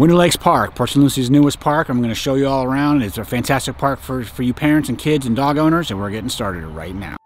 Winter Lakes Park, Port St. Lucie's newest park. I'm going to show you all around. It's a fantastic park for, for you parents and kids and dog owners, and we're getting started right now.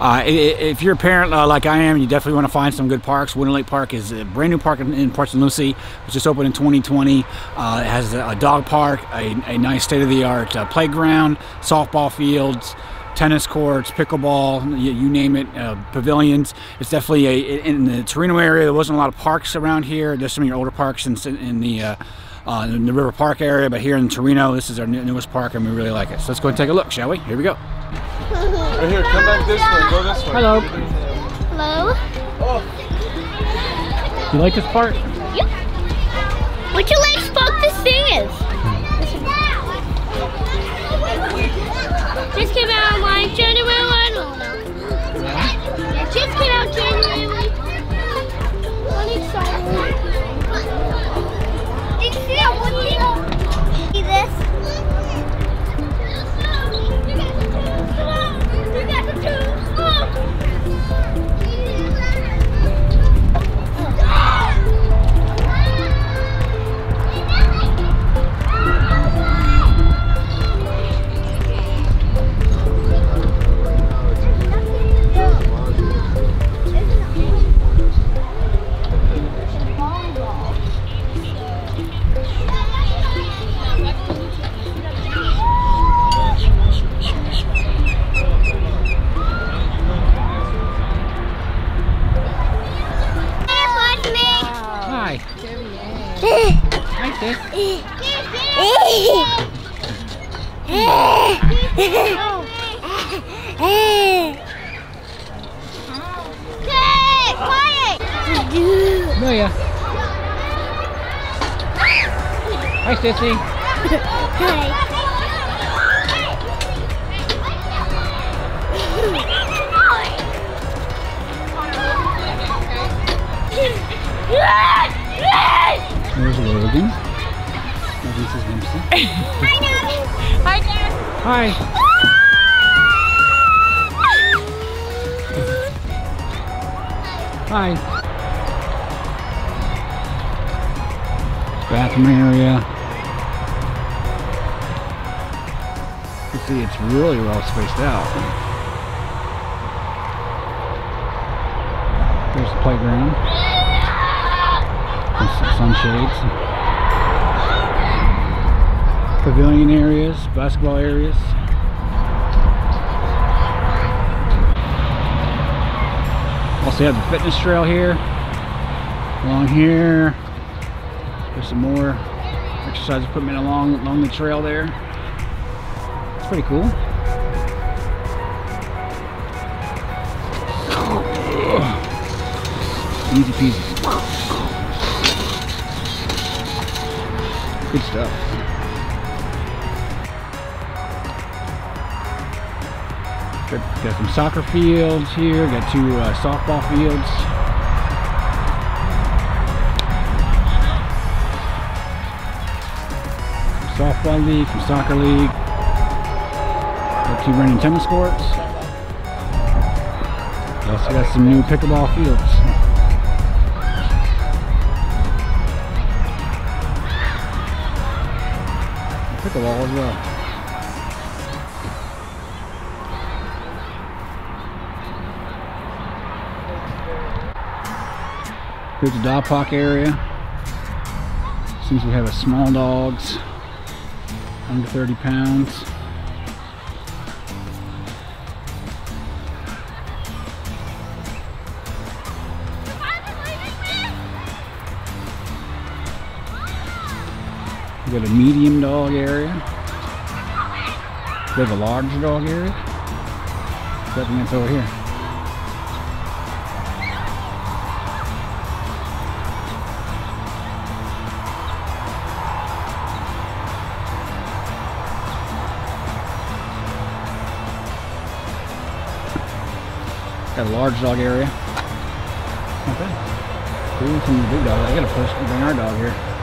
Uh, if you're a parent uh, like I am, you definitely want to find some good parks. Winter Lake Park is a brand new park in, in Port St. Lucie. Was just opened in 2020. Uh, it has a, a, dog park, a, a nice state-of-the-art uh, playground, softball fields, tennis courts, pickleball, you, you name it, uh, pavilions. It's definitely a in the Torino area. There wasn't a lot of parks around here. There's some of your older parks in, in the uh, uh, in the River Park area, but here in Torino, this is our newest park, and we really like it. So let's go and take a look, shall we? Here we go. Right here, come back this way. Go this way. Hello. Hello. Oh. You like this part? Yep. Would you like spot this thing is? This came out like January. Amelia. Hi, Sissy. Hi. There's Logan. This is Lucy. Hi, Dad. Hi, Dad. Hi. Hi. Bathroom area. You see, it's really well spaced out. There's the playground. There's some sunshades. Pavilion areas, basketball areas. Also have the fitness trail here. Along here. There's some more exercise equipment along along the trail there. It's pretty cool. Easy peasy. Good stuff. Got, some soccer fields here. Got two uh, softball fields. Some softball league, some soccer league. Got two running tennis courts. Also got some new pickleball fields. Pickleball as well. Here's the dog area. Seems we have a small dogs under 30 pounds. We got a medium dog area. We have a large dog area. That's over here. Got a large dog area. Bad. Cool, some big dog. I gotta push and bring our dog here.